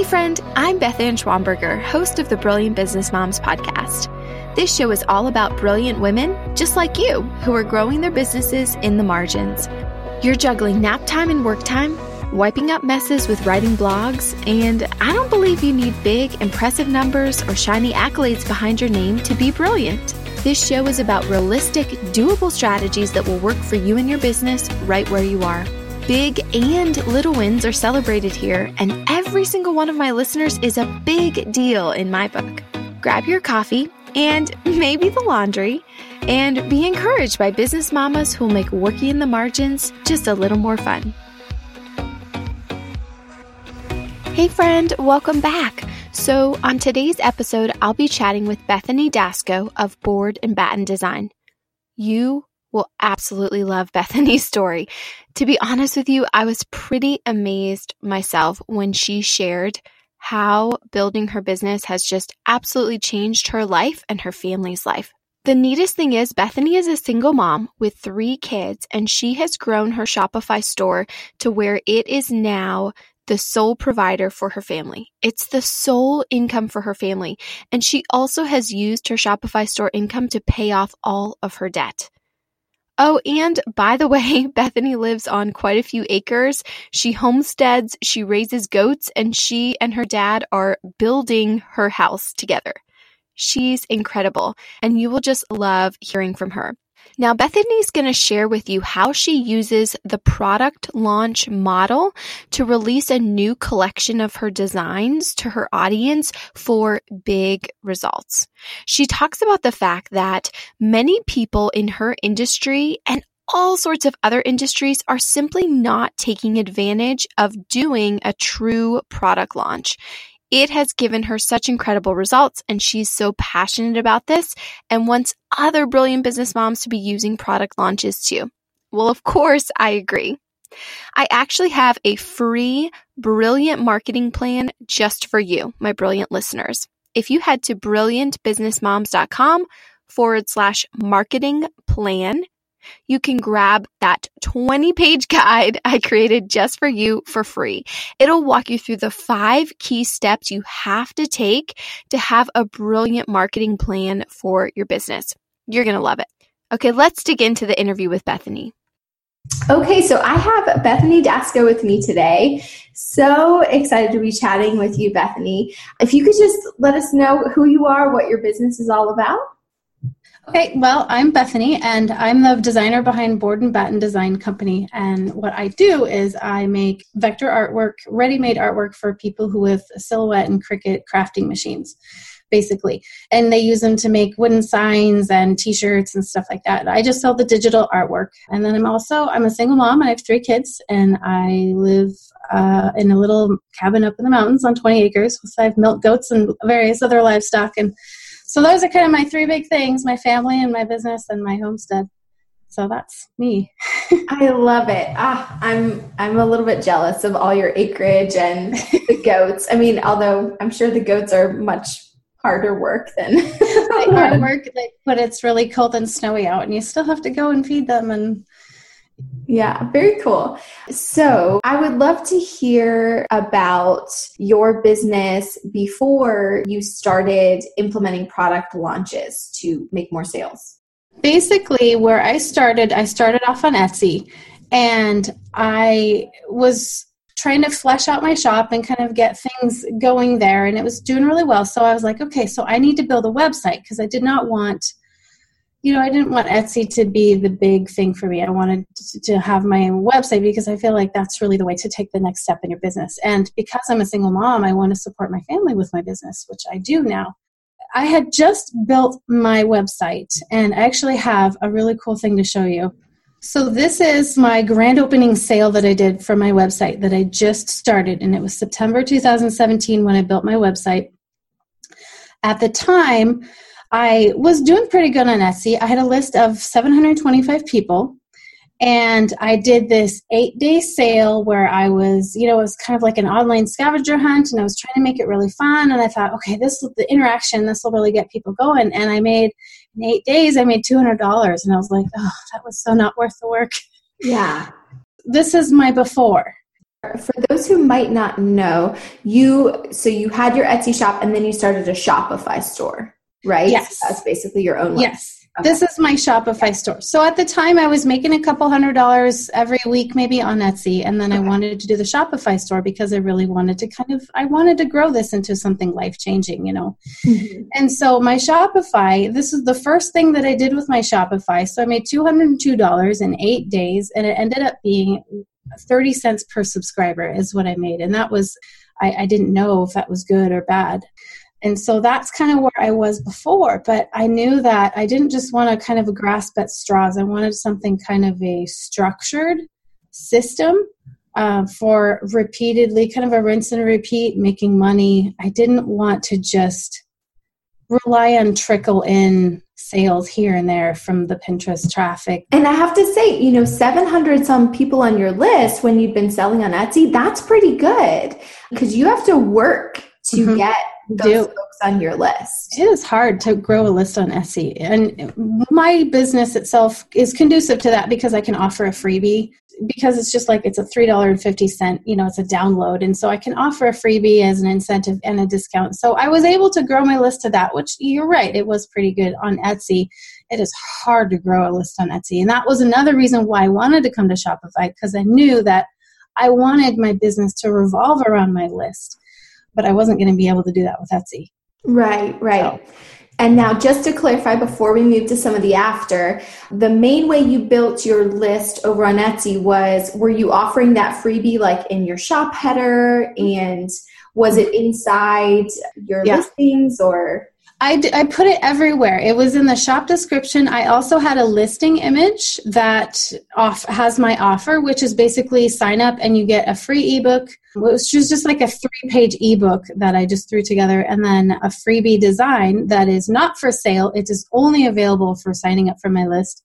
Hey, friend, I'm Beth Anne Schwamberger, host of the Brilliant Business Moms podcast. This show is all about brilliant women just like you who are growing their businesses in the margins. You're juggling nap time and work time, wiping up messes with writing blogs, and I don't believe you need big, impressive numbers or shiny accolades behind your name to be brilliant. This show is about realistic, doable strategies that will work for you and your business right where you are. Big and little wins are celebrated here, and every single one of my listeners is a big deal in my book. Grab your coffee and maybe the laundry, and be encouraged by business mamas who'll make working in the margins just a little more fun. Hey, friend, welcome back. So, on today's episode, I'll be chatting with Bethany Dasco of Board and Batten Design. You will absolutely love Bethany's story. To be honest with you, I was pretty amazed myself when she shared how building her business has just absolutely changed her life and her family's life. The neatest thing is, Bethany is a single mom with three kids, and she has grown her Shopify store to where it is now the sole provider for her family. It's the sole income for her family. And she also has used her Shopify store income to pay off all of her debt. Oh, and by the way, Bethany lives on quite a few acres. She homesteads, she raises goats, and she and her dad are building her house together. She's incredible, and you will just love hearing from her. Now, Bethany's going to share with you how she uses the product launch model to release a new collection of her designs to her audience for big results. She talks about the fact that many people in her industry and all sorts of other industries are simply not taking advantage of doing a true product launch. It has given her such incredible results, and she's so passionate about this and wants other brilliant business moms to be using product launches too. Well, of course, I agree. I actually have a free, brilliant marketing plan just for you, my brilliant listeners. If you head to brilliantbusinessmoms.com forward slash marketing plan, you can grab that 20 page guide I created just for you for free. It'll walk you through the five key steps you have to take to have a brilliant marketing plan for your business. You're going to love it. Okay, let's dig into the interview with Bethany. Okay, so I have Bethany Dasco with me today. So excited to be chatting with you, Bethany. If you could just let us know who you are, what your business is all about. Okay, well, I'm Bethany, and I'm the designer behind Board and Batten Design Company. And what I do is I make vector artwork, ready made artwork for people who with silhouette and Cricut crafting machines, basically. And they use them to make wooden signs and t shirts and stuff like that. I just sell the digital artwork. And then I'm also I'm a single mom. And I have three kids, and I live uh, in a little cabin up in the mountains on 20 acres. So I have milk goats and various other livestock and so those are kind of my three big things my family and my business and my homestead. So that's me. I love it. Ah, i'm i'm a little bit jealous of all your acreage and the goats. I mean although i'm sure the goats are much harder work than hard work but it's really cold and snowy out and you still have to go and feed them and yeah, very cool. So, I would love to hear about your business before you started implementing product launches to make more sales. Basically, where I started, I started off on Etsy and I was trying to flesh out my shop and kind of get things going there and it was doing really well. So, I was like, okay, so I need to build a website because I did not want you know, I didn't want Etsy to be the big thing for me. I wanted to have my website because I feel like that's really the way to take the next step in your business. And because I'm a single mom, I want to support my family with my business, which I do now. I had just built my website and I actually have a really cool thing to show you. So, this is my grand opening sale that I did for my website that I just started, and it was September 2017 when I built my website. At the time, I was doing pretty good on Etsy. I had a list of 725 people, and I did this eight day sale where I was, you know, it was kind of like an online scavenger hunt, and I was trying to make it really fun. And I thought, okay, this the interaction, this will really get people going. And I made in eight days, I made two hundred dollars, and I was like, oh, that was so not worth the work. Yeah. This is my before. For those who might not know, you so you had your Etsy shop and then you started a Shopify store, right? Yes. So that's basically your own. Yes. Okay. This is my Shopify store. So at the time, I was making a couple hundred dollars every week, maybe on Etsy, and then okay. I wanted to do the Shopify store because I really wanted to kind of I wanted to grow this into something life changing, you know. Mm-hmm. And so my Shopify, this is the first thing that I did with my Shopify. So I made two hundred and two dollars in eight days, and it ended up being thirty cents per subscriber is what I made, and that was I, I didn't know if that was good or bad. And so that's kind of where I was before. But I knew that I didn't just want to kind of grasp at straws. I wanted something kind of a structured system uh, for repeatedly, kind of a rinse and repeat, making money. I didn't want to just rely on trickle in sales here and there from the Pinterest traffic. And I have to say, you know, 700 some people on your list when you've been selling on Etsy, that's pretty good because you have to work to mm-hmm. get those do. folks on your list. It is hard to grow a list on Etsy. And my business itself is conducive to that because I can offer a freebie because it's just like it's a $3.50, you know, it's a download. And so I can offer a freebie as an incentive and a discount. So I was able to grow my list to that, which you're right, it was pretty good on Etsy. It is hard to grow a list on Etsy. And that was another reason why I wanted to come to Shopify because I knew that I wanted my business to revolve around my list but I wasn't going to be able to do that with Etsy. Right, right. So. And now, just to clarify before we move to some of the after, the main way you built your list over on Etsy was were you offering that freebie like in your shop header and was it inside your yeah. listings or? I, d- I put it everywhere. It was in the shop description. I also had a listing image that off has my offer, which is basically sign up and you get a free ebook, which is just like a three page ebook that I just threw together, and then a freebie design that is not for sale. It is only available for signing up for my list.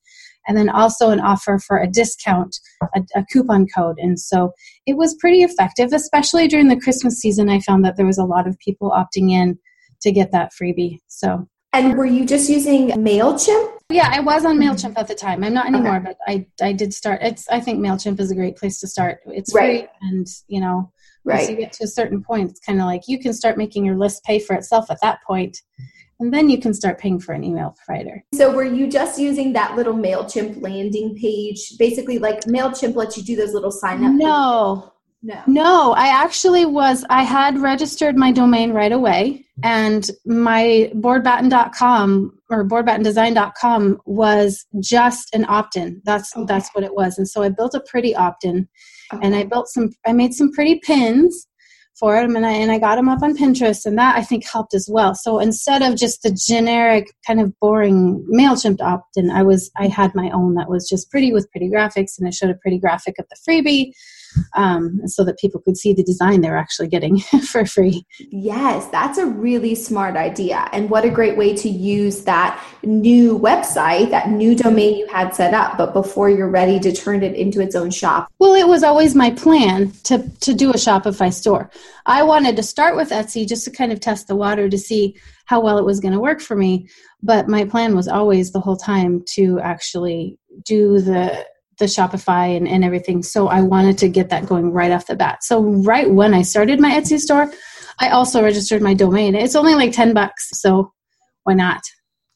And then also an offer for a discount, a, a coupon code. And so it was pretty effective, especially during the Christmas season. I found that there was a lot of people opting in to get that freebie. So and were you just using MailChimp? Yeah, I was on MailChimp at the time. I'm not anymore, okay. but I I did start it's I think MailChimp is a great place to start. It's right. free and you know right. once you get to a certain point, it's kinda like you can start making your list pay for itself at that point. And then you can start paying for an email provider. So, were you just using that little MailChimp landing page? Basically, like MailChimp lets you do those little sign up. No, no. No, I actually was, I had registered my domain right away, and my boardbatten.com or boardbattendesign.com was just an opt in. That's, okay. that's what it was. And so I built a pretty opt in, okay. and I built some, I made some pretty pins for them and I, and I got them up on Pinterest and that I think helped as well. So instead of just the generic kind of boring MailChimp opt-in, I was I had my own that was just pretty with pretty graphics and I showed a pretty graphic of the freebie um, so that people could see the design they're actually getting for free. Yes, that's a really smart idea. And what a great way to use that new website, that new domain you had set up, but before you're ready to turn it into its own shop. Well, it was always my plan to, to do a Shopify store. I wanted to start with Etsy just to kind of test the water to see how well it was going to work for me. But my plan was always the whole time to actually do the the Shopify and, and everything. So I wanted to get that going right off the bat. So right when I started my Etsy store, I also registered my domain. It's only like 10 bucks, so why not?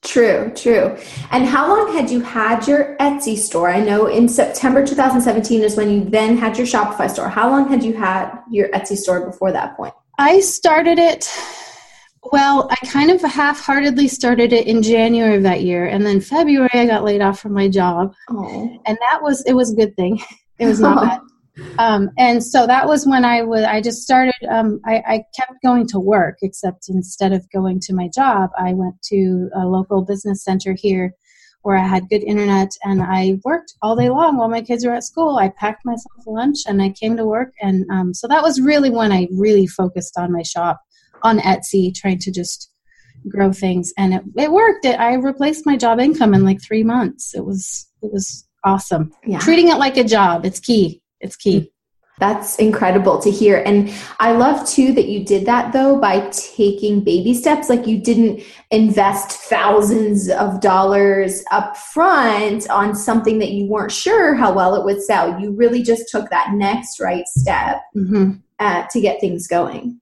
True, true. And how long had you had your Etsy store? I know in September 2017 is when you then had your Shopify store. How long had you had your Etsy store before that point? I started it well, I kind of half heartedly started it in January of that year. And then February, I got laid off from my job. Oh. And that was, it was a good thing. It was not bad. Um, and so that was when I was, I just started, um, I, I kept going to work, except instead of going to my job, I went to a local business center here where I had good internet and I worked all day long while my kids were at school. I packed myself lunch and I came to work. And um, so that was really when I really focused on my shop on Etsy trying to just grow things and it, it worked it, i replaced my job income in like three months it was it was awesome yeah. treating it like a job it's key it's key That's incredible to hear. And I love too that you did that though by taking baby steps. Like you didn't invest thousands of dollars up front on something that you weren't sure how well it would sell. You really just took that next right step mm-hmm. uh, to get things going.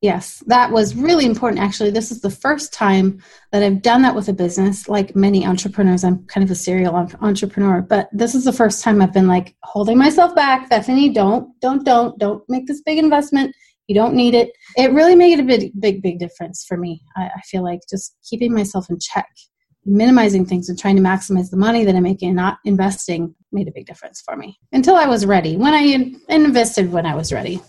Yes, that was really important. Actually, this is the first time that I've done that with a business. Like many entrepreneurs, I'm kind of a serial entrepreneur, but this is the first time I've been like holding myself back. Bethany, don't, don't, don't, don't make this big investment. You don't need it. It really made a big, big, big difference for me. I, I feel like just keeping myself in check, minimizing things, and trying to maximize the money that I'm making, not investing, made a big difference for me until I was ready. When I invested, when I was ready.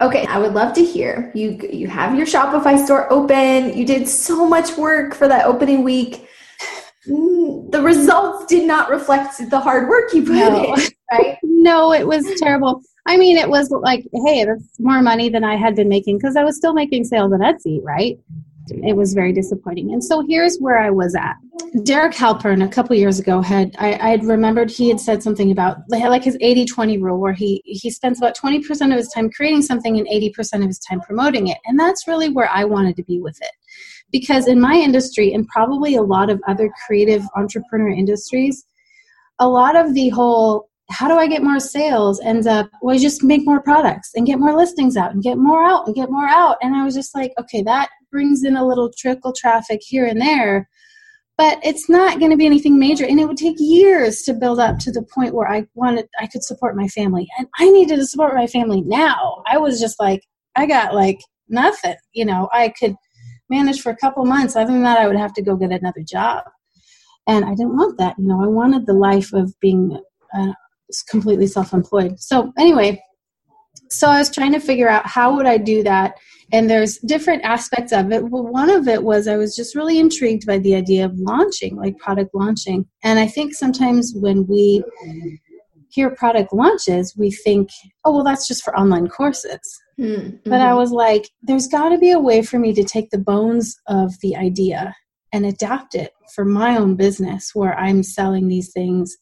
Okay, I would love to hear. You you have your Shopify store open. You did so much work for that opening week. Mm, the results did not reflect the hard work you put no. in, right? no, it was terrible. I mean, it was like, hey, that's more money than I had been making because I was still making sales on Etsy, right? It was very disappointing. And so here's where I was at. Derek Halpern a couple years ago had I, I had remembered he had said something about like his 80-20 rule where he he spends about 20% of his time creating something and 80% of his time promoting it. And that's really where I wanted to be with it. Because in my industry and probably a lot of other creative entrepreneur industries, a lot of the whole how do I get more sales ends up, well, just make more products and get more listings out and get more out and get more out. And I was just like, okay, that brings in a little trickle traffic here and there, but it's not going to be anything major. And it would take years to build up to the point where I wanted, I could support my family. And I needed to support my family now. I was just like, I got like nothing, you know, I could manage for a couple months. Other than that, I would have to go get another job. And I didn't want that. You know, I wanted the life of being uh, completely self-employed. So anyway, so I was trying to figure out how would I do that and there's different aspects of it. Well one of it was i was just really intrigued by the idea of launching like product launching. And i think sometimes when we hear product launches we think oh well that's just for online courses. Mm-hmm. but i was like there's got to be a way for me to take the bones of the idea and adapt it for my own business where i'm selling these things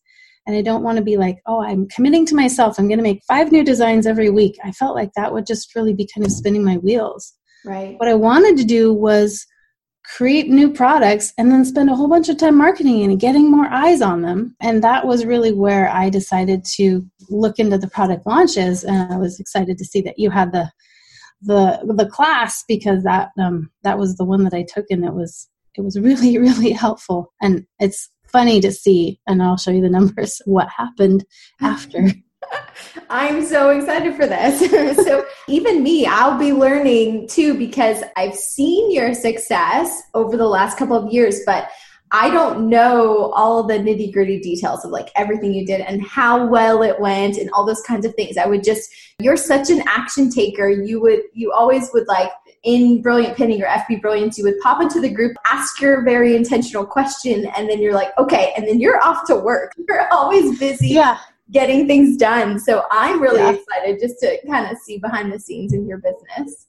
and I don't want to be like, oh, I'm committing to myself. I'm going to make five new designs every week. I felt like that would just really be kind of spinning my wheels. Right. What I wanted to do was create new products and then spend a whole bunch of time marketing and getting more eyes on them. And that was really where I decided to look into the product launches. And I was excited to see that you had the the the class because that um that was the one that I took and it was it was really really helpful and it's funny to see, and I'll show you the numbers, what happened after. I'm so excited for this. so, even me, I'll be learning too because I've seen your success over the last couple of years, but I don't know all the nitty gritty details of like everything you did and how well it went and all those kinds of things. I would just, you're such an action taker. You would, you always would like in Brilliant Pinning or FB Brilliance, you would pop into the group, ask your very intentional question, and then you're like, okay, and then you're off to work. You're always busy. Yeah. Getting things done. So I'm really yeah. excited just to kind of see behind the scenes in your business.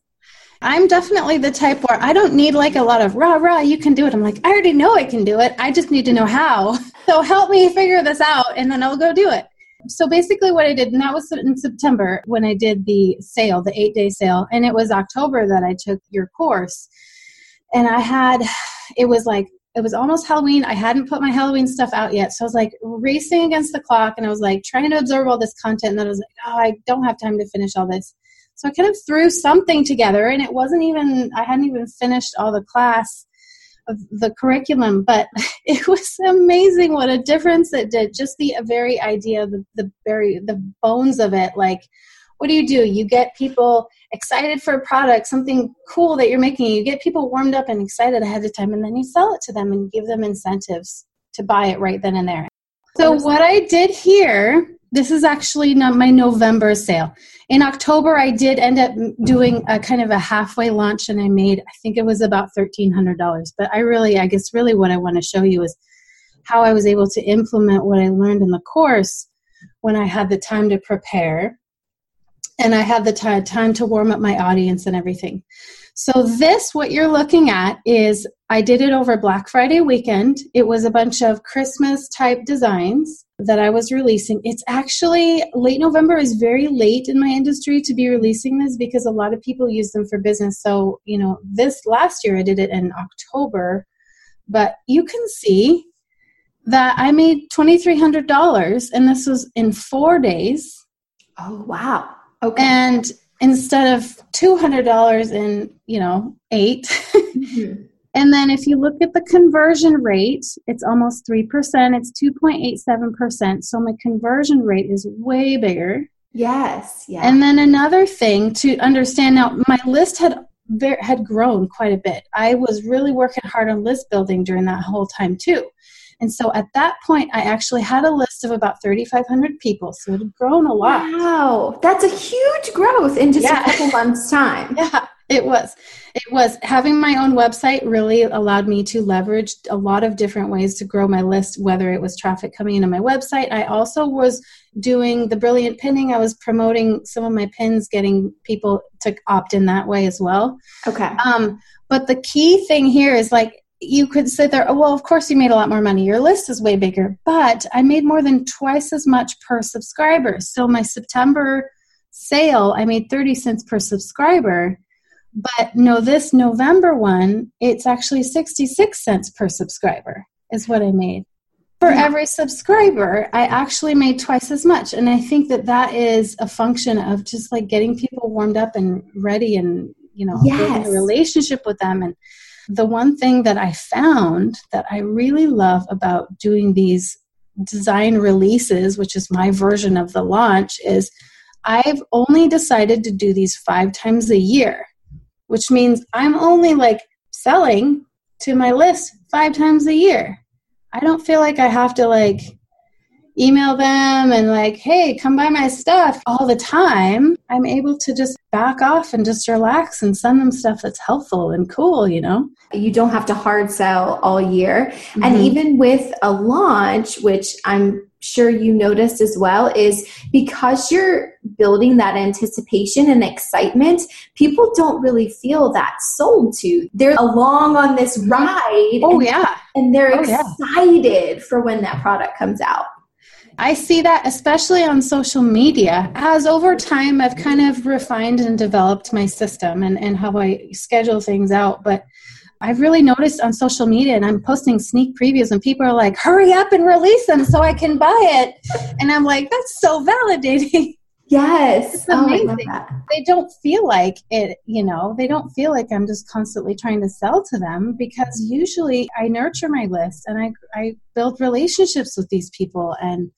I'm definitely the type where I don't need like a lot of rah rah, you can do it. I'm like, I already know I can do it. I just need to know how. So help me figure this out and then I'll go do it. So basically, what I did, and that was in September when I did the sale, the eight day sale, and it was October that I took your course. And I had, it was like, it was almost Halloween. I hadn't put my Halloween stuff out yet. So I was like racing against the clock and I was like trying to absorb all this content. And then I was like, oh, I don't have time to finish all this. So I kind of threw something together and it wasn't even, I hadn't even finished all the class of the curriculum, but it was amazing what a difference it did. Just the very idea, the, the very the bones of it. Like, what do you do? You get people excited for a product, something cool that you're making. You get people warmed up and excited ahead of time, and then you sell it to them and give them incentives to buy it right then and there. So what I did here, this is actually not my November sale in October, I did end up doing a kind of a halfway launch, and I made I think it was about thirteen hundred dollars. But I really, I guess, really what I want to show you is how I was able to implement what I learned in the course when I had the time to prepare and I had the t- time to warm up my audience and everything. So, this, what you're looking at, is I did it over Black Friday weekend. It was a bunch of Christmas type designs that I was releasing. It's actually late November is very late in my industry to be releasing this because a lot of people use them for business. So, you know, this last year I did it in October, but you can see that I made $2,300 and this was in four days. Oh, wow. Okay. And instead of $200 in, you know, 8 mm-hmm. And then if you look at the conversion rate, it's almost 3%. It's 2.87%. So my conversion rate is way bigger. Yes. Yeah. And then another thing to understand now, my list had had grown quite a bit. I was really working hard on list building during that whole time too. And so at that point, I actually had a list of about 3,500 people. So it had grown a lot. Wow. That's a huge growth in just yeah. a couple months' time. yeah, it was. It was. Having my own website really allowed me to leverage a lot of different ways to grow my list, whether it was traffic coming into my website. I also was doing the brilliant pinning. I was promoting some of my pins, getting people to opt in that way as well. Okay. Um, but the key thing here is like you could sit there, oh, well, of course you made a lot more money. Your list is way bigger. But I made more than twice as much per subscriber. So my September sale, I made 30 cents per subscriber. But no, this November one, it's actually 66 cents per subscriber, is what I made. For yeah. every subscriber, I actually made twice as much. And I think that that is a function of just like getting people warmed up and ready and, you know, yes. building a relationship with them and the one thing that I found that I really love about doing these design releases, which is my version of the launch, is I've only decided to do these five times a year, which means I'm only like selling to my list five times a year. I don't feel like I have to like email them and like, hey, come buy my stuff all the time. I'm able to just back off and just relax and send them stuff that's helpful and cool, you know? You don't have to hard sell all year. Mm-hmm. And even with a launch, which I'm sure you noticed as well, is because you're building that anticipation and excitement, people don't really feel that sold to. They're along on this ride. Oh, and, yeah. And they're oh, excited yeah. for when that product comes out. I see that especially on social media. As over time, I've kind of refined and developed my system and, and how I schedule things out. But I've really noticed on social media, and I'm posting sneak previews, and people are like, hurry up and release them so I can buy it. And I'm like, that's so validating. Yes. It's oh, amazing. Oh, they don't feel like it, you know, they don't feel like I'm just constantly trying to sell to them because usually I nurture my list and I, I build relationships with these people. And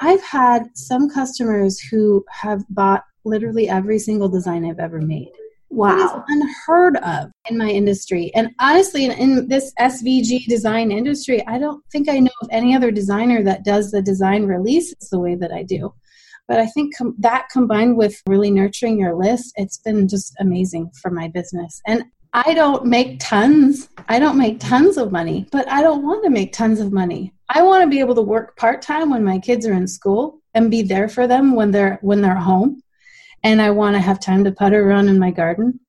I've had some customers who have bought literally every single design I've ever made. Wow. unheard of in my industry. And honestly, in, in, this SVG design industry, I don't think I know of any other designer that does the design releases the way that I do. But I think com- that combined with really nurturing your list, it's been just amazing for my business. And I don't make tons. I don't make tons of money, but I don't want to make tons of money. I want to be able to work part-time when my kids are in school and be there for them when they're when they're home. And I want to have time to putter around in my garden.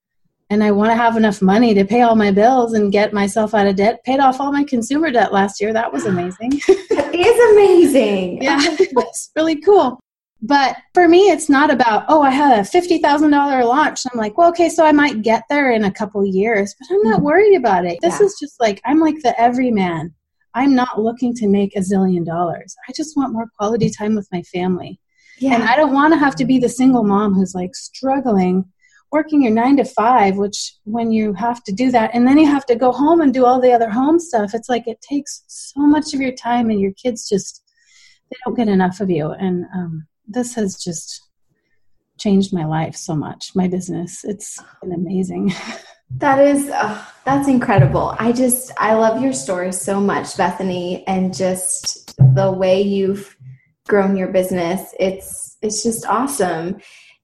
And I want to have enough money to pay all my bills and get myself out of debt. Paid off all my consumer debt last year. That was amazing. It is amazing. yeah, it's really cool. But for me, it's not about, oh, I had a $50,000 launch. I'm like, well, okay, so I might get there in a couple years, but I'm not mm-hmm. worried about it. This yeah. is just like, I'm like the everyman. I'm not looking to make a zillion dollars. I just want more quality time with my family. Yeah. And I don't want to have to be the single mom who's like struggling working your nine to five, which when you have to do that, and then you have to go home and do all the other home stuff, it's like it takes so much of your time, and your kids just they don't get enough of you. And um, this has just changed my life so much my business. It's been amazing. That is uh, that's incredible. I just i love your story so much bethany and just the way you've grown your business. It's it's just awesome.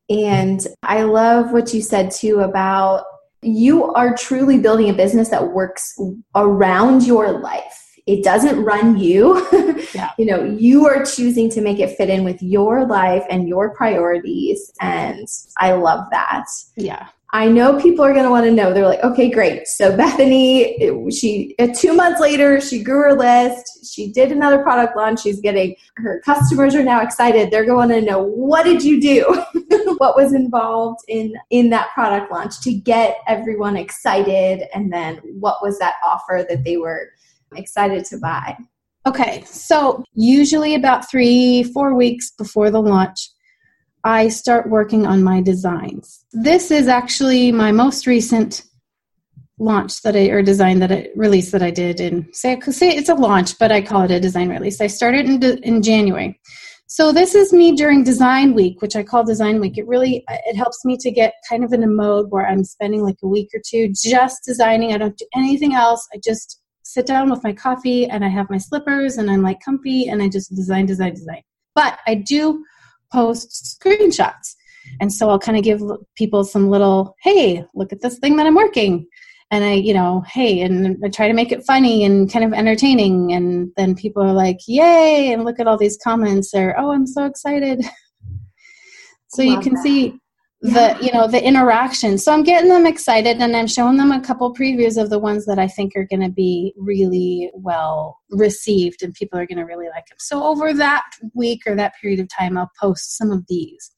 And i love what you said too about you are truly building a business that works around your life it doesn't run you. Yeah. you know, you are choosing to make it fit in with your life and your priorities. And I love that. Yeah. I know people are going to want to know. They're like, okay, great. So Bethany, she uh, two months later, she grew her list. She did another product launch. She's getting her customers are now excited. They're going to know what did you do? what was involved in in that product launch to get everyone excited, and then what was that offer that they were excited to buy? Okay, so usually about three, four weeks before the launch, I start working on my designs. This is actually my most recent launch that I or design that I release that I did in say say it's a launch, but I call it a design release. I started in in January. So this is me during design week, which I call design week. It really it helps me to get kind of in a mode where I'm spending like a week or two just designing. I don't do anything else. I just sit down with my coffee and I have my slippers and I'm like comfy and I just design, design, design. But I do post screenshots. And so I'll kind of give people some little, hey, look at this thing that I'm working. And I, you know, hey, and I try to make it funny and kind of entertaining. And then people are like, yay, and look at all these comments or, oh, I'm so excited. so Love you can that. see the you know the interaction. So i'm getting them excited and i'm showing them a couple previews of the ones that i think are going to be really well received and people are going to really like them so over that week or that period of time i'll post some of these.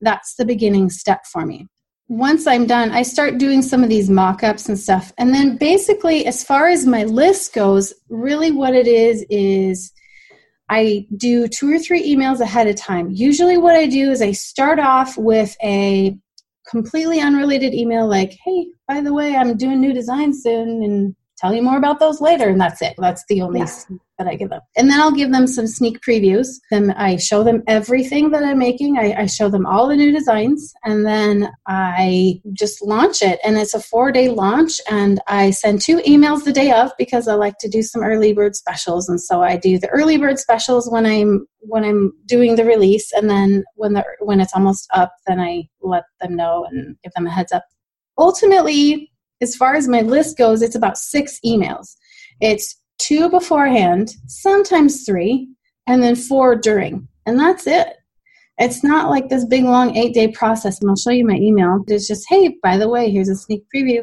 That's the beginning step for me. Once i'm done i start doing some of these mock-ups and stuff and then basically as far as my list goes really what it is is I do two or three emails ahead of time. Usually, what I do is I start off with a completely unrelated email like, hey, by the way, I'm doing new designs soon and tell you more about those later. And that's it. That's the only yeah that I give them. And then I'll give them some sneak previews. Then I show them everything that I'm making. I, I show them all the new designs and then I just launch it. And it's a four day launch. And I send two emails the day of because I like to do some early bird specials. And so I do the early bird specials when I'm when I'm doing the release. And then when the when it's almost up, then I let them know and give them a heads up. Ultimately, as far as my list goes, it's about six emails. It's two beforehand, sometimes three, and then four during. And that's it. It's not like this big long eight day process. And I'll show you my email. It's just, hey, by the way, here's a sneak preview.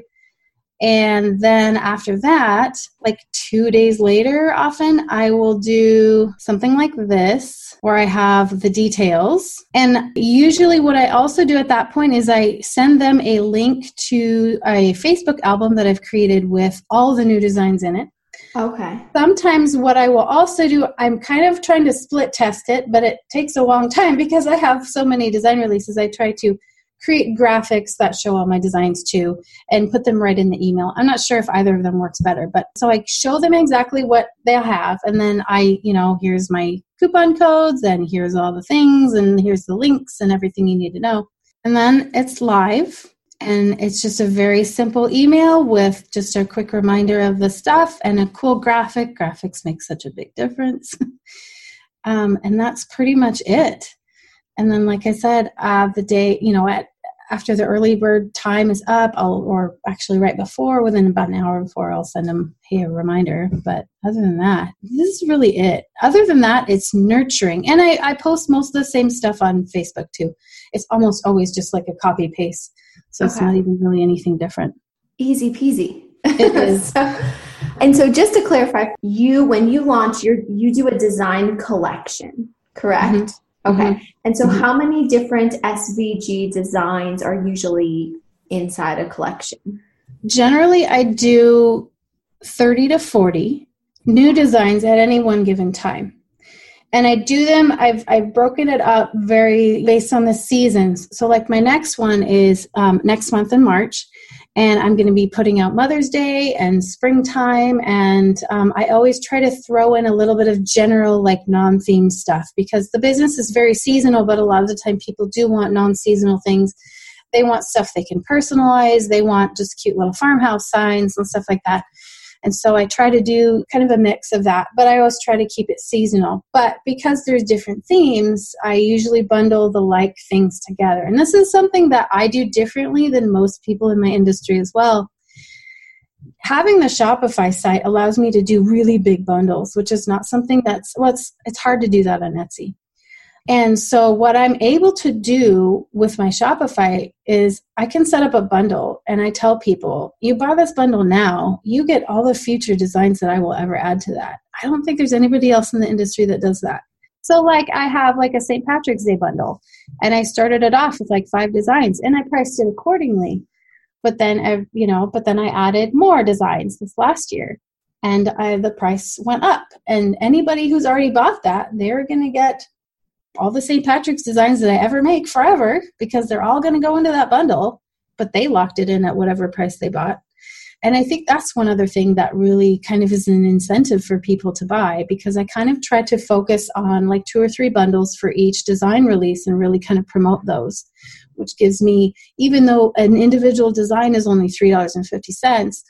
And then after that, like two days later, often I will do something like this where I have the details. And usually, what I also do at that point is I send them a link to a Facebook album that I've created with all the new designs in it. Okay. Sometimes what I will also do, I'm kind of trying to split test it, but it takes a long time because I have so many design releases. I try to create graphics that show all my designs too and put them right in the email. I'm not sure if either of them works better, but so I show them exactly what they'll have and then I, you know, here's my coupon codes and here's all the things and here's the links and everything you need to know. And then it's live and it's just a very simple email with just a quick reminder of the stuff and a cool graphic. Graphics make such a big difference. um, and that's pretty much it. And then, like I said, uh, the day, you know, at after the early bird time is up, I'll, or actually right before, within about an hour before, I'll send them, hey, a reminder. But other than that, this is really it. Other than that, it's nurturing. And I, I post most of the same stuff on Facebook too. It's almost always just like a copy paste so okay. it's not even really anything different. Easy peasy. It is. so, and so just to clarify, you when you launch your you do a design collection, correct? Mm-hmm. Okay. Mm-hmm. And so mm-hmm. how many different SVG designs are usually inside a collection? Generally I do 30 to 40 new designs at any one given time and I do them. I've I've broken it up very based on the seasons. So like my next one is um, next month in March, and I'm going to be putting out Mother's Day and springtime, and um, I always try to throw in a little bit of general like non-theme stuff because the business is very seasonal, but a lot of the time people do want non-seasonal things. They want stuff they can personalize. They want just cute little farmhouse signs and stuff like that. And so I try to do kind of a mix of that, but I always try to keep it seasonal. But because there's different themes, I usually bundle the like things together. And this is something that I do differently than most people in my industry as well. Having the Shopify site allows me to do really big bundles, which is not something that's well, it's, it's hard to do that on Etsy. And so, what I'm able to do with my Shopify is I can set up a bundle and I tell people, you buy this bundle now, you get all the future designs that I will ever add to that. I don't think there's anybody else in the industry that does that. So, like, I have like a St. Patrick's Day bundle, and I started it off with like five designs and I priced it accordingly. But then, I, you know, but then I added more designs this last year and I, the price went up. And anybody who's already bought that, they're going to get all the St. Patrick's designs that I ever make forever because they're all going to go into that bundle, but they locked it in at whatever price they bought. And I think that's one other thing that really kind of is an incentive for people to buy because I kind of try to focus on like two or three bundles for each design release and really kind of promote those, which gives me, even though an individual design is only $3.50,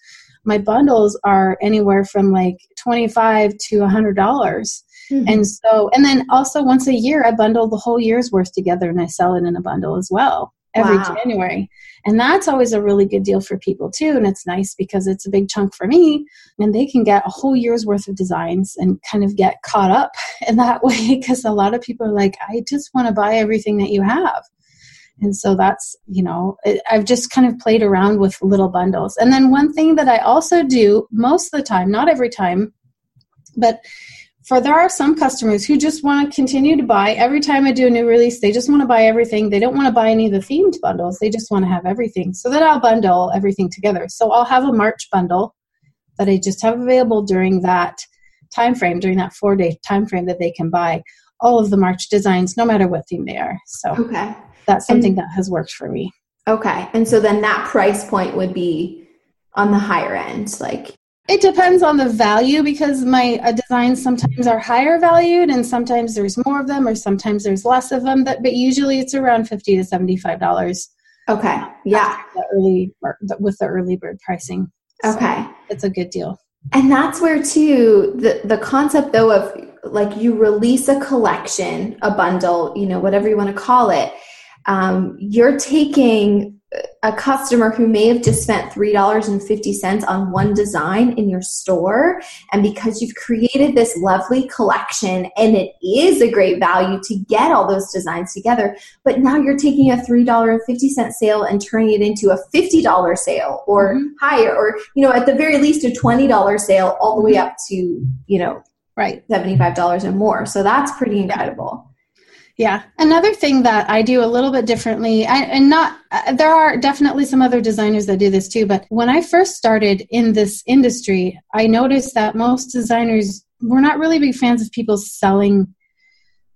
my bundles are anywhere from like 25 to $100 Mm-hmm. And so, and then also once a year, I bundle the whole year's worth together and I sell it in a bundle as well every wow. January. And that's always a really good deal for people too. And it's nice because it's a big chunk for me and they can get a whole year's worth of designs and kind of get caught up in that way because a lot of people are like, I just want to buy everything that you have. And so that's, you know, I've just kind of played around with little bundles. And then one thing that I also do most of the time, not every time, but for there are some customers who just want to continue to buy every time I do a new release. They just want to buy everything. They don't want to buy any of the themed bundles. They just want to have everything. So then I'll bundle everything together. So I'll have a March bundle that I just have available during that time frame, during that four day time frame that they can buy all of the March designs, no matter what theme they are. So okay. that's something and, that has worked for me. Okay. And so then that price point would be on the higher end, like it depends on the value because my uh, designs sometimes are higher valued and sometimes there's more of them or sometimes there's less of them. But, but usually it's around 50 to $75. Okay. Yeah. The early with the early bird pricing. Okay. So it's a good deal. And that's where too the the concept though of like you release a collection, a bundle, you know, whatever you want to call it. Um, you're taking a customer who may have just spent $3.50 on one design in your store. And because you've created this lovely collection and it is a great value to get all those designs together but now you're taking a $3.50 sale and turning it into a $50 sale or mm-hmm. higher or you know at the very least a $20 sale all the way mm-hmm. up to you know right. $75 and more. So that's pretty incredible yeah. Another thing that I do a little bit differently, I, and not, uh, there are definitely some other designers that do this too, but when I first started in this industry, I noticed that most designers were not really big fans of people selling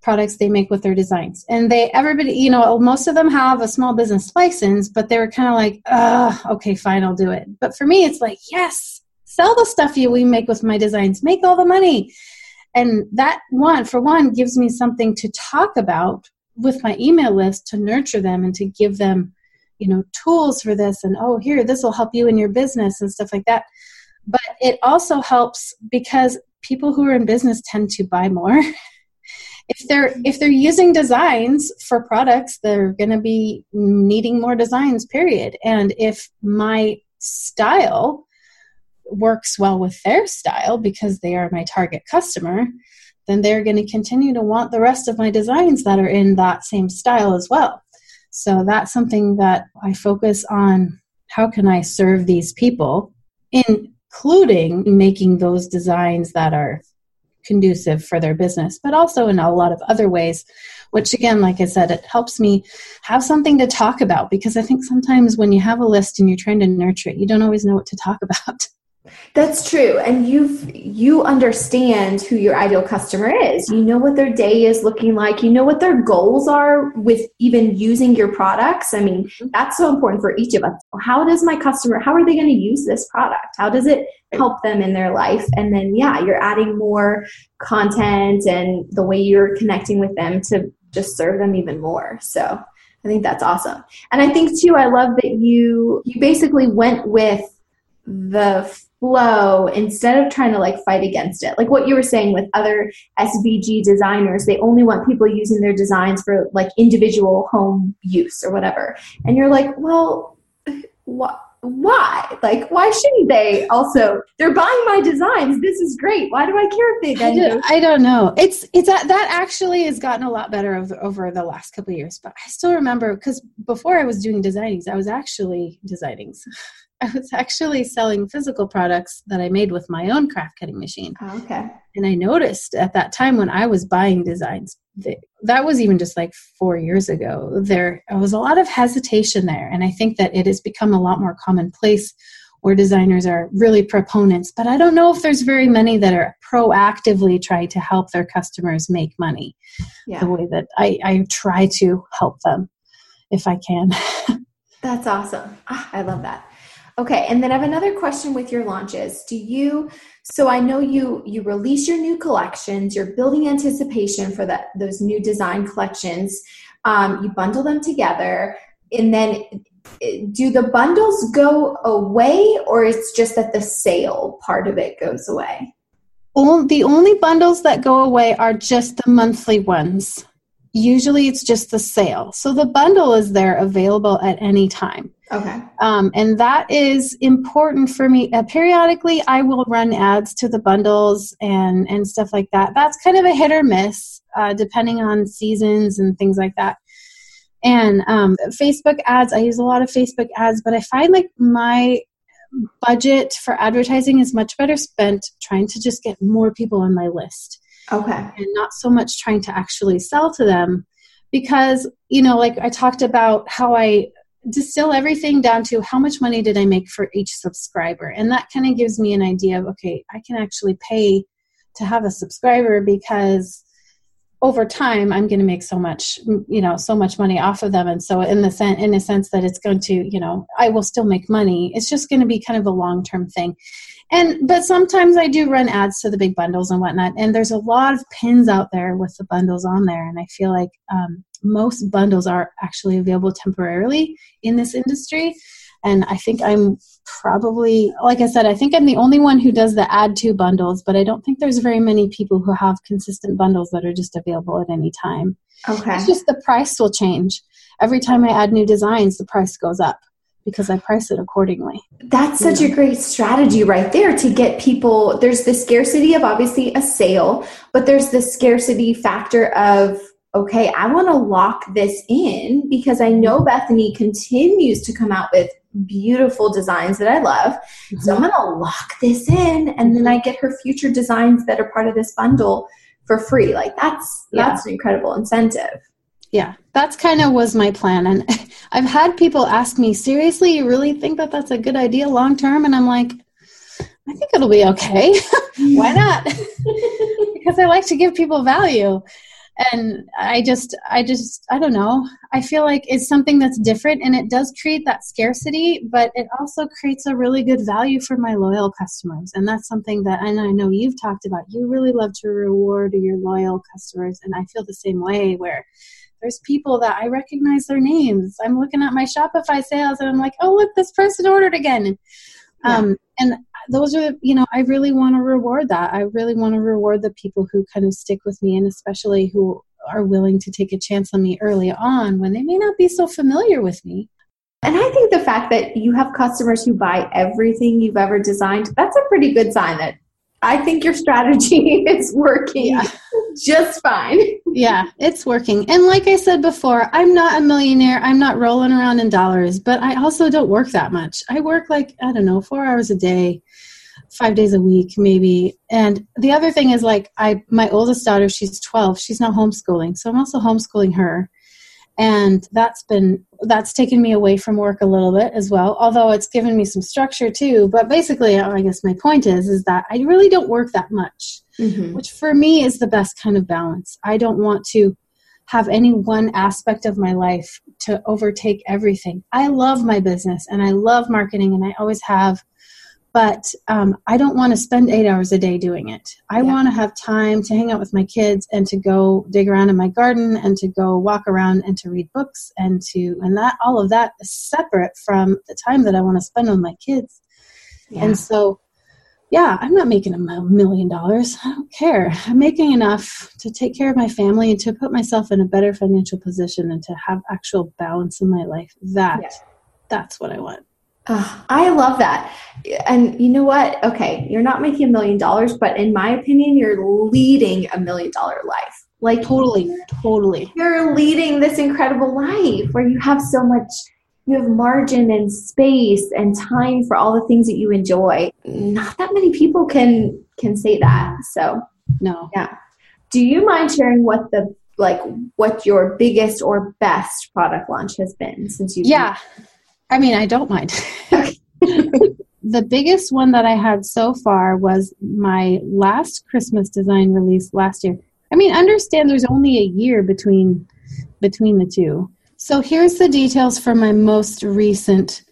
products they make with their designs. And they, everybody, you know, most of them have a small business license, but they were kind of like, okay, fine, I'll do it. But for me, it's like, yes, sell the stuff you we make with my designs, make all the money and that one, for one, gives me something to talk about with my email list to nurture them and to give them, you know, tools for this and, oh, here, this will help you in your business and stuff like that. But it also helps because people who are in business tend to buy more. if they're if they're using designs for products they're going to be needing more designs period and if my style works well with their style because they are my target customer, then they're going to continue to want the rest of my designs that are in that same style as well. So that's something that I focus on how can I serve these people, including making those designs that are conducive for their business, but also in a lot of other ways, which again, like I said, it helps me have something to talk about because I think sometimes when you have a list and you're trying to nurture it, you don't always know what to talk about. That's true. And you've you understand who your ideal customer is. You know what their day is looking like. You know what their goals are with even using your products. I mean, mm-hmm. that's so important for each of us. How does my customer how are they going to use this product? How does it help them in their life? And then yeah, you're adding more content and the way you're connecting with them to just serve them even more. So, I think that's awesome. And I think too I love that you you basically went with the flow instead of trying to like fight against it. Like what you were saying with other SVG designers, they only want people using their designs for like individual home use or whatever. And you're like, well, what? why? Like, why shouldn't they also? They're buying my designs. This is great. Why do I care if they then do? I don't know. It's it's that that actually has gotten a lot better over, over the last couple of years. But I still remember because before I was doing designings, I was actually designings. I was actually selling physical products that I made with my own craft cutting machine. Oh, okay. And I noticed at that time when I was buying designs, that, that was even just like four years ago, there was a lot of hesitation there. And I think that it has become a lot more commonplace where designers are really proponents. But I don't know if there's very many that are proactively trying to help their customers make money Yeah. the way that I, I try to help them if I can. That's awesome. Ah, I love that. Okay, and then I have another question with your launches. Do you so I know you you release your new collections, you're building anticipation for that those new design collections. Um, you bundle them together, and then do the bundles go away, or it's just that the sale part of it goes away? All, the only bundles that go away are just the monthly ones. Usually it's just the sale. So the bundle is there available at any time. Okay. Um, and that is important for me. Uh, periodically, I will run ads to the bundles and, and stuff like that. That's kind of a hit or miss, uh, depending on seasons and things like that. And um, Facebook ads, I use a lot of Facebook ads, but I find like my budget for advertising is much better spent trying to just get more people on my list Okay. and not so much trying to actually sell to them because you know like i talked about how i distill everything down to how much money did i make for each subscriber? And that kind of gives me an idea of okay i can actually pay to have a subscriber because over time i'm going to make so much you know so much money off of them. And so in the sen- in a sense that it's going to you know i will still make money. It's just going to be kind of a long term thing and but sometimes i do run ads to the big bundles and whatnot and there's a lot of pins out there with the bundles on there and i feel like um, most bundles are actually available temporarily in this industry. And i think i'm probably like i said i think i'm the only one who does the add to bundles but i don't think there's very many people who have consistent bundles that are just available at any time. Okay. it's just the price will change. Every time i add new designs the price goes up because i price it accordingly That's such a great strategy right there to get people. There's the scarcity of obviously a sale, but there's the scarcity factor of, okay, I want to lock this in because I know Beth Anne continues to come out with beautiful designs that I love. So mm-hmm. I'm going to lock this in and then I get her future designs that are part of this bundle for free. Like that's Yeah. that's an incredible incentive. Yeah that's kind of was my plan and i've had people ask me seriously you really think that that's a good idea long term and i'm like i think it'll be okay. Why not? Because i like to give people value and i just i just i don't know. I feel like it's something that's different and it does create that scarcity but it also creates a really good value for my loyal customers and that's something that and i know you've talked about. You really love to reward your loyal customers and i feel the same way where there's people that I recognize their names. I'm looking at my Shopify sales and I'm like, oh, look, this person ordered again. Um, and those are, you know, I really want to reward that. I really want to reward the people who kind of stick with me and especially who are willing to take a chance on me early on when they may not be so familiar with me. And I think the fact that you have customers who buy everything you've ever designed, that's a pretty good sign that I think your strategy is working Yeah. Just fine. yeah, it's working. And like I said before, I'm not a millionaire. I'm not rolling around in dollars, but I also don't work that much. I work like, I don't know, four hours a day, five days a week, maybe. And the other thing is like I my oldest daughter, she's 12. She's now homeschooling. So I'm also homeschooling her. And that's been that's taken me away from work a little bit as well, although it's given me some structure too. But basically, I guess my point is is that I really don't work that much Mm-hmm. which for me is the best kind of balance. I don't want to have any one aspect of my life to overtake everything. I love my business and I love marketing and I always have, but um, I don't want to spend eight hours a day doing it. I Yeah. want to have time to hang out with my kids and to go dig around in my garden and to go walk around and to read books and to, and that all of that is separate from the time that I want to spend with my kids. Yeah. And so, yeah, I'm not making a million dollars. I don't care. I'm making enough to take care of my family and to put myself in a better financial position and to have actual balance in my life. That Yeah. that's what I want. Oh, I love that. And you know what? Okay, you're not making a million dollars, but in my opinion, you're leading a million dollar life. Like totally, totally. You're leading this incredible life where you have so much you have margin and space and time for all the things that you enjoy. Not that many people can can say that. So, no. Yeah. Do you mind sharing what the like what your biggest or best product launch has been since you Yeah. I mean, I don't mind. the biggest one that I had so far was my last Christmas design release last year. I mean, understand there's only a year between between the two. So here's the details for my most recent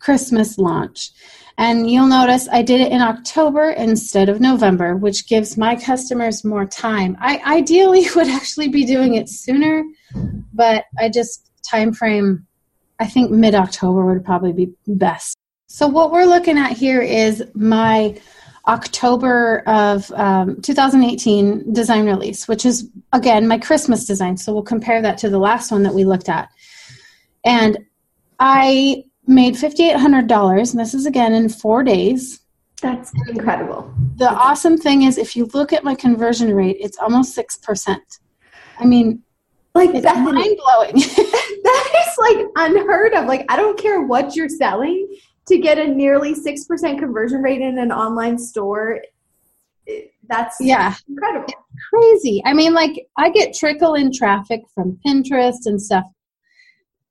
Christmas launch. And you'll notice I did it in October instead of November, which gives my customers more time. I ideally would actually be doing it sooner, but I just time frame I think mid October would probably be best. So what we're looking at here is my October of um, 2018 design release, which is again my Christmas design. So we'll compare that to the last one that we looked at. And I made $5,800, and this is again in four days. That's incredible. The awesome thing is, if you look at my conversion rate, it's almost 6%. I mean, like it's mind blowing. that is like unheard of. Like, I don't care what you're selling, to get a nearly 6% conversion rate in an online store that's yeah. incredible. It's crazy. I mean like i get trickle in traffic from pinterest and stuff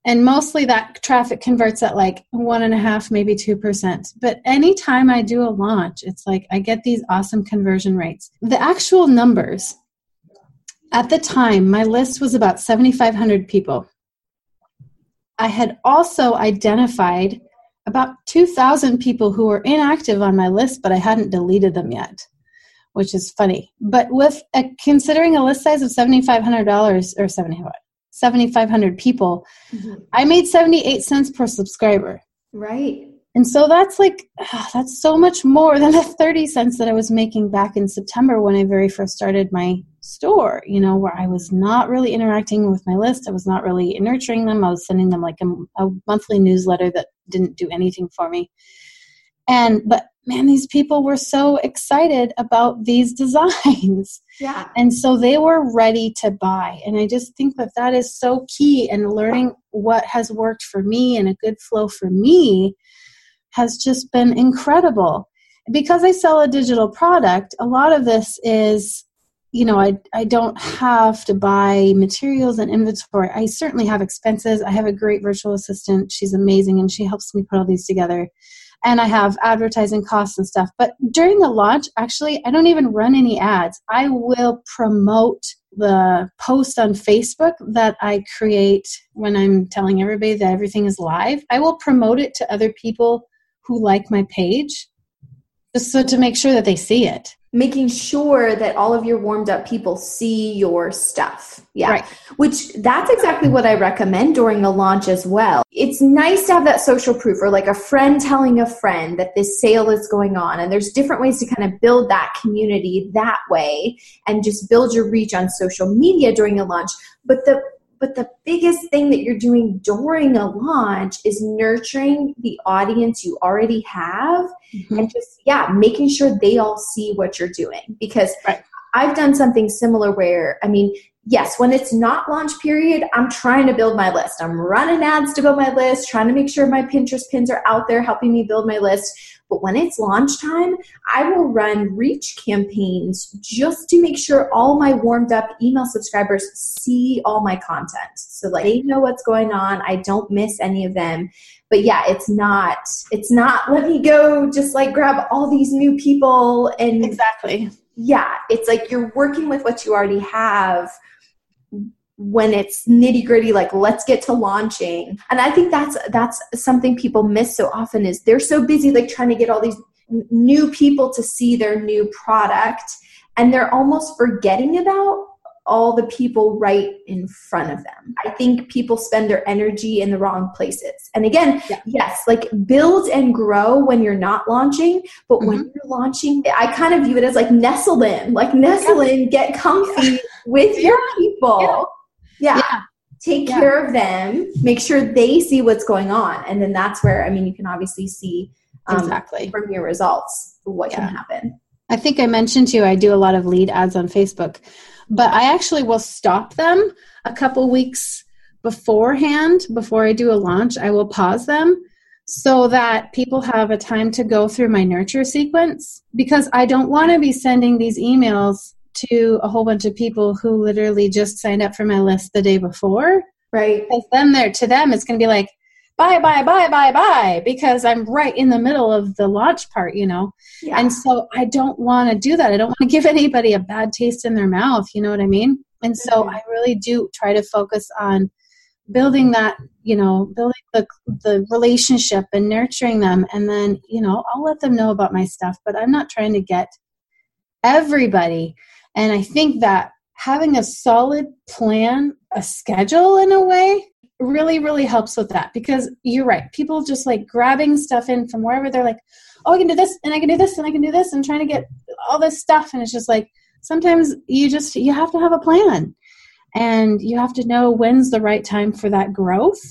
and mostly that traffic converts at like one and a half maybe two percent. But anytime i do a launch it's like i get these awesome conversion rates. The actual numbers at the time my list was about 7500 people i had also identified about 2,000 people who were inactive on my list, but I hadn't deleted them yet, which is funny. But with a, considering a list size of $7,500 or 7,500 people, mm-hmm. I made 78 cents per subscriber. Right. And so that's like, oh, that's so much more than the 30 cents that I was making back in September when I very first started my store, you know, where I was not really interacting with my list. I was not really nurturing them. I was sending them like a, a monthly newsletter that didn't do anything for me. And, but man, these people were so excited about these designs. Yeah. And so they were ready to buy. And I just think that that is so key. And learning what has worked for me and a good flow for me has just been incredible. Because I sell a digital product, a lot of this is you know I, I don't have to buy materials and inventory. I certainly have expenses. I have a great virtual assistant. She's amazing and she helps me put all these together. And i have advertising costs and stuff. But during the launch actually i don't even run any ads. I will promote the post on facebook that i create when i'm telling everybody that everything is live. I will promote it to other people who like my page just so to make sure that they see it making sure that all of your warmed up people see your stuff. Yeah. Right. Which that's exactly what I recommend during a launch as well. It's nice to have that social proof or like a friend telling a friend that this sale is going on. And there's different ways to kind of build that community that way and just build your reach on social media during a launch. But the but the biggest thing that you're doing during a launch is nurturing the audience you already have mm-hmm. and just, yeah, making sure they all see what you're doing. Because right. I've done something similar where, I mean, yes, when it's not launch period, I'm trying to build my list. I'm running ads to build my list, trying to make sure my Pinterest pins are out there helping me build my list. But when it's launch time, I will run reach campaigns just to make sure all my warmed up email subscribers see all my content. So like they know what's going on. I don't miss any of them. But yeah, it's not it's not let me go just like grab all these new people and Exactly. Yeah, it's like you're working with what you already have when it's nitty gritty like let's get to launching. And i think that's that's something people miss so often is they're so busy like trying to get all these new people to see their new product and they're almost forgetting about all the people right in front of them. I think people spend their energy in the wrong places. And again, yeah. yes, like build and grow when you're not launching, but mm-hmm. when you're launching, I kind of view it as like nestle in, like nestle yeah. in, get comfy yeah. with your people. Yeah. yeah. take care of them, make sure they see what's going on. And then that's where, I mean, you can obviously see um, exactly. from your results what can happen. I think I mentioned to you I do a lot of lead ads on Facebook, but I actually will stop them a couple weeks beforehand before I do a launch. I will pause them so that people have a time to go through my nurture sequence because I don't want to be sending these emails to a whole bunch of people who literally just signed up for my list the day before Right. because then they're to them it's going to be like bye bye bye bye bye because i'm right in the middle of the launch part you know? Yeah. and so i don't want to do that. I don't want to give anybody a bad taste in their mouth you know what i mean? And so Mhm. i really do try to focus on building that you know building the the relationship and nurturing them. And then you know i'll let them know about my stuff but i'm not trying to get everybody. And i think that having a solid plan a schedule in a way really really helps with that because you're right people just like grabbing stuff in from wherever they're like oh i can do this and i can do this and i can do this and trying to get all this stuff and it's just like sometimes you just you have to have a plan and you have to know when's the right time for that growth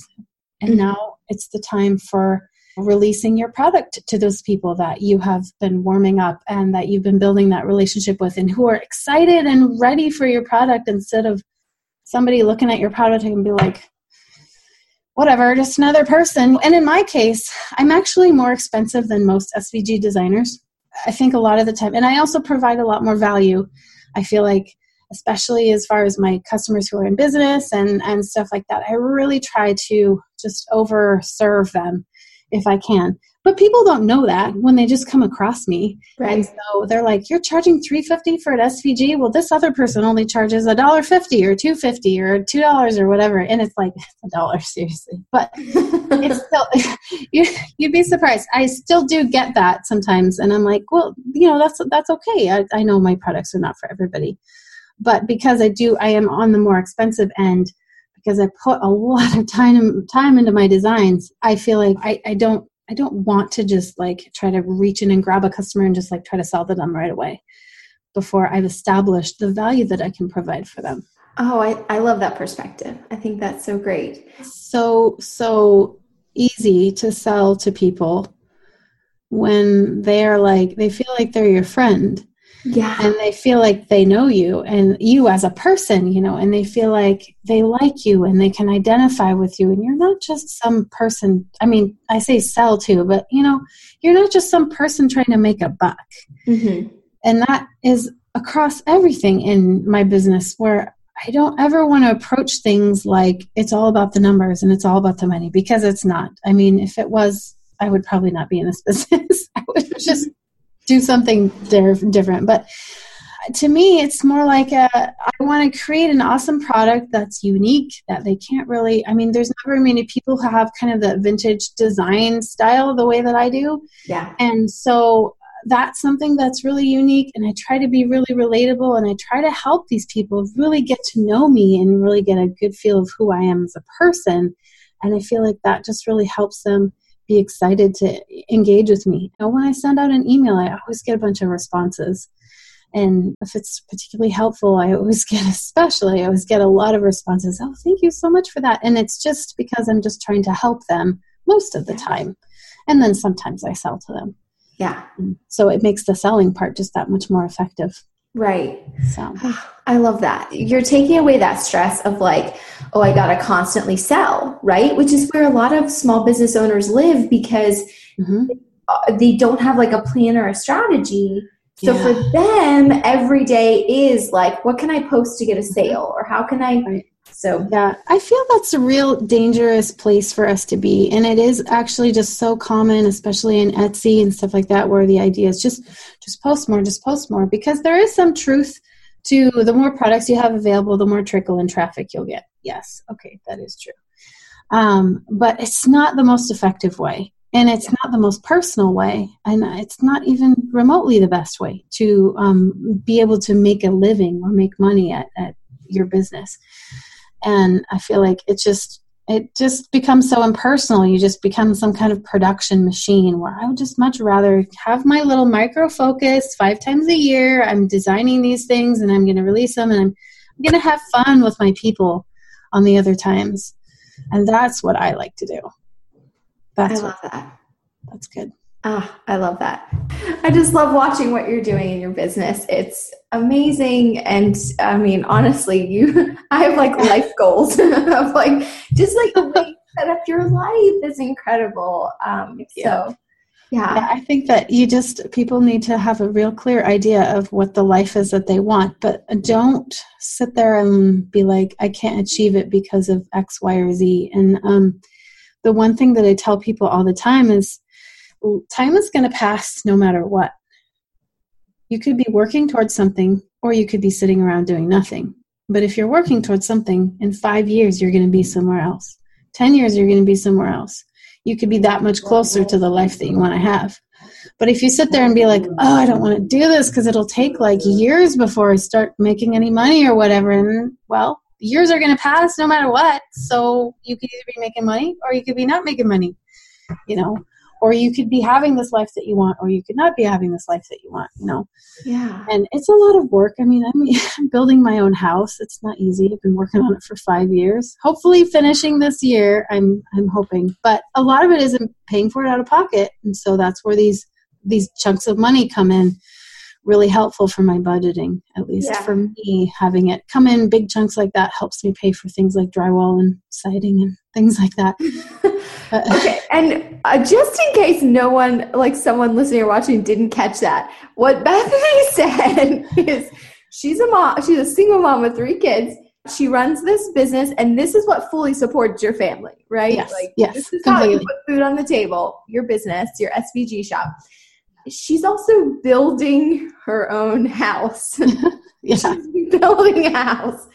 and Mhm. now it's the time for releasing your product to those people that you have been warming up and that you've been building that relationship with and who are excited and ready for your product instead of somebody looking at your product and be like whatever just another person. And in my case i'm actually more expensive than most svg designers i think a lot of the time. And i also provide a lot more value i feel like especially as far as my customers who are in business and and stuff like that. I really try to just over serve them if i can but people don't know that when they just come across me right. and so they're like, "You're charging three fifty for an SVG. Well, this other person only charges a dollar fifty or two fifty or two dollars or whatever." And it's like it's a dollar seriously, but it's still you, you'd be surprised. I still do get that sometimes, and I'm like, "Well, you know, that's that's okay. I, I know my products are not for everybody, but because I do, I am on the more expensive end." Because I put a lot of time time into my designs, I feel like I, I don't I don't want to just like try to reach in and grab a customer and just like try to sell to them right away before I've established the value that I can provide for them. oh, I, I love that perspective. I think that's so great. So, so easy to sell to people when they're like, they feel like they're your friend Yeah. and they feel like they know you and you as a person, you know, and they feel like they like you and they can identify with you. And you're not just some person. I mean, I say sell to, but you know, you're not just some person trying to make a buck. hmm And that is across everything in my business where I don't ever want to approach things like it's all about the numbers and it's all about the money because it's not. I mean, if it was, I would probably not be in this business. I would just do something diff- different. But to me, it's more like a, I want to create an awesome product that's unique that they can't really. I mean, there's not very many people who have kind of the vintage design style the way that I do. Yeah. And so that's something that's really unique. And I try to be really relatable and I try to help these people really get to know me and really get a good feel of who I am as a person. And I feel like that just really helps them be excited to engage with me. You know, when I send out an email, I always get a bunch of responses. And if it's particularly helpful, I always get, especially, I always get a lot of responses. Oh, thank you so much for that. And it's just because I'm just trying to help them most of the time. And then sometimes I sell to them. Yeah. Mm. So it makes the selling part just that much more effective. Right. So I love that. You're taking away that stress of like, oh, I got to constantly sell, right? Which is where a lot of small business owners live because mhm. uh, they don't have like a plan or a strategy. So Yeah. for them, every day is like, what can I post to get a sale or how can I? Right. So, Yeah, I feel that's a real dangerous place for us to be. And it is actually just so common, especially in Etsy and stuff like that, where the idea is just just post more, just post more. Because there is some truth to the more products you have available, the more trickle in traffic you'll get. Yes, okay, that is true. Um, but it's not the most effective way. And it's not the most personal way, and it's not even remotely the best way to um, be able to make a living or make money at, at your business and i feel like it just it just becomes so impersonal you just become some kind of production machine where i would just much rather have my little micro focus five times a year i'm designing these things and i'm going to release them and i'm, I'm going to have fun with my people on the other times. And that's what I like to do. That's I love what, that. that's good. Ah, I love that. I just love watching what you're doing in your business. It's amazing. And I mean, honestly, you, I have like life goals of like, just like the way you set up your life is incredible. Um, so, yeah. Yeah, I think that you just people need to have a real clear idea of what the life is that they want, but don't sit there and be like, I can't achieve it because of X, Y, or Z. And um, the one thing that I tell people all the time is time is going to pass no matter what. You could be working towards something, or you could be sitting around doing nothing. But if you're working towards something, in five years, you're going to be somewhere else. 10 years, you're going to be somewhere else. You could be that much closer to the life that you want to have. But if you sit there and be like, oh, I don't want to do this because it'll take like years before I start making any money or whatever, and well, years are going to pass no matter what. So you could either be making money or you could be not making money, you know or you could be having this life that you want or you could not be having this life that you want you know? Yeah. and it's a lot of work. I mean i'm I'm building my own house. It's not easy. I've been working on it for five years. Hopefully finishing this year i'm i'm hoping. But a lot of it isn't paying for it out of pocket. And so that's where these these chunks of money come in really helpful for my budgeting at least Yeah. for me having it come in big chunks like that helps me pay for things like drywall and siding and things like that okay, and uh, just in case no one, like someone listening or watching, didn't catch that, what Beth Anne said is she's a mom, she's a single mom with three kids. She runs this business, and this is what fully supports your family, right? Yes, Like, yes, this is how you put food on the table, your business, your SVG shop. She's also building her own house. yeah She's building a house.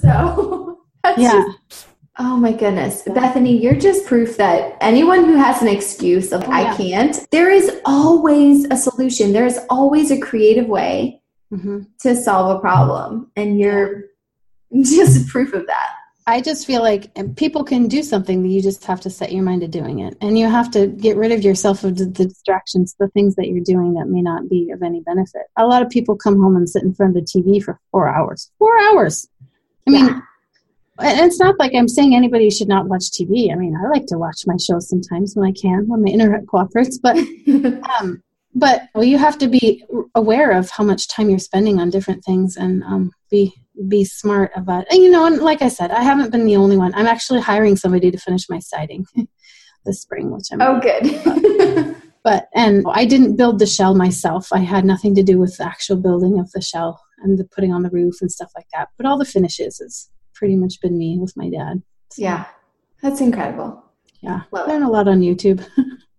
So that's yeah just Oh my goodness. Beth Anne, you're just proof that anyone who has an excuse of Oh, I yeah. can't, there is always a solution. There is always a creative way hmm to solve a problem. And you're just proof of that. I just feel like people can do something, you just have to set your mind to doing it. And you have to get rid of yourself of the, the distractions, the things that you're doing that may not be of any benefit. A lot of people come home and sit in front of the TV for four hours. Four hours. I mean, Yeah. and it's not like I'm saying anybody should not watch TV. I mean, I like to watch my shows sometimes when I can, when my internet cooperates, but um, but well, you have to be aware of how much time you're spending on different things and um, be be smart about. it. And you know, and like I said, I haven't been the only one. I'm actually hiring somebody to finish my siding this spring, which I'm. oh, good. But and I didn't build the shell myself. I had nothing to do with the actual building of the shell and the putting on the roof and stuff like that. But all the finishes has pretty much been me with my dad. So, yeah. That's incredible. yeah. Love it. Learn a lot on YouTube.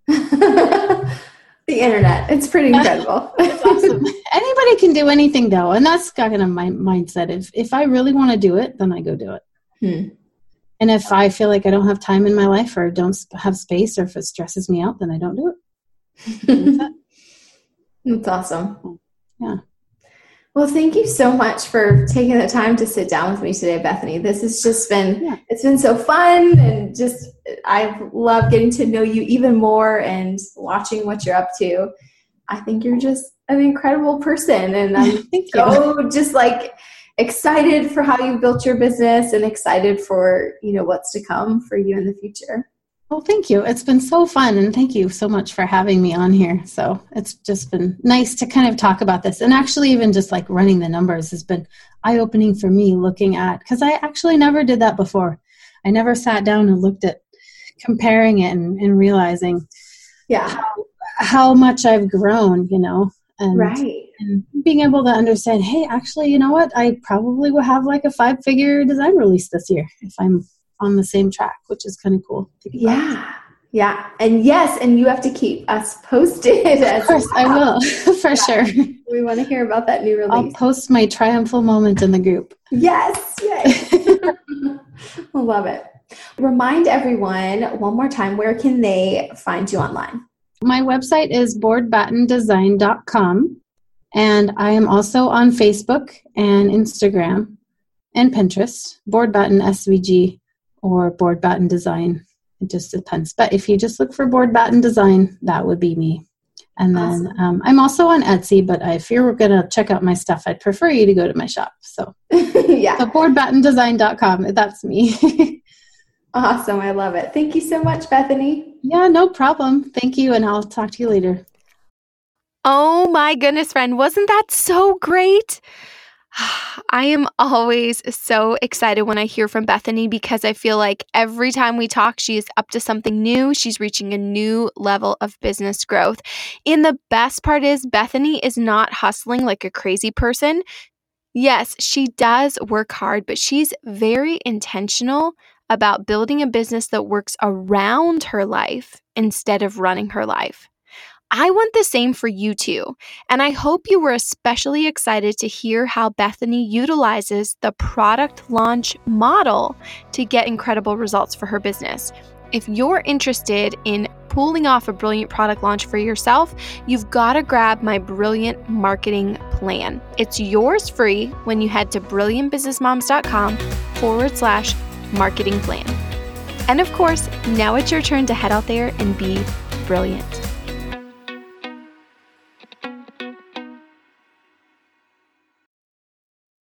the internet. It's pretty incredible. It's awesome. Anybody can do anything though, and that's kind of my mindset. If if I really want to do it, then I go do it. Hmm. And if I feel like I don't have time in my life or don't have space or if it stresses me out, then I don't do it. That's it. That's awesome. Yeah. Well, thank you so much for taking the time to sit down with me today, Beth Anne. This has just been Yeah. it's been so fun and just I love getting to know you even more and watching what you're up to. I think you're just an incredible person and I'm so just like excited for how you built your business and excited for, you know, what's to come for you in the future. Well, thank you. It's been so fun, and thank you so much for having me on here. So it's just been nice to kind of talk about this, and actually, even just like running the numbers has been eye opening for me. Looking at because I actually never did that before. I never sat down and looked at comparing it and, and realizing Yeah. how much I've grown. You know, and Right. and being able to understand, hey, actually, you know what? I probably will have like a five figure design release this year if I'm on the same track, which is kind of cool. about. Yeah. Yeah. And yes, and you have to keep us posted Of course, I will for sure. We want to hear about that new release. I'll post my triumphal moment in the group. Yes. Yay. Love it. Remind everyone one more time where can they find you online? My website is boardbattendesign.com, and I am also on Facebook and Instagram and Pinterest, Board Batten SVG or Board Batten Design. It just depends. But if you just look for Board Batten Design, that would be me. And then awesome. um, I'm also on Etsy, but if you're going to check out my stuff, I'd prefer you to go to my shop. So, yeah. So boardbattendesign.com. That's me. awesome. I love it. Thank you so much, Beth Anne. Yeah, no problem. Thank you. And I'll talk to you later. Oh my goodness, friend. Wasn't that so great? I am always so excited when I hear from Beth Anne because I feel like every time we talk, she is up to something new. She's reaching a new level of business growth. And the best part is, Beth Anne is not hustling like a crazy person. Yes, she does work hard, but she's very intentional about building a business that works around her life instead of running her life. I want the same for you too. And I hope you were especially excited to hear how Beth Anne utilizes the product launch model to get incredible results for her business. If you're interested in pulling off a brilliant product launch for yourself, you've got to grab my brilliant marketing plan. It's yours free when you head to brilliantbusinessmoms.com forward slash marketing plan. And of course, now it's your turn to head out there and be brilliant.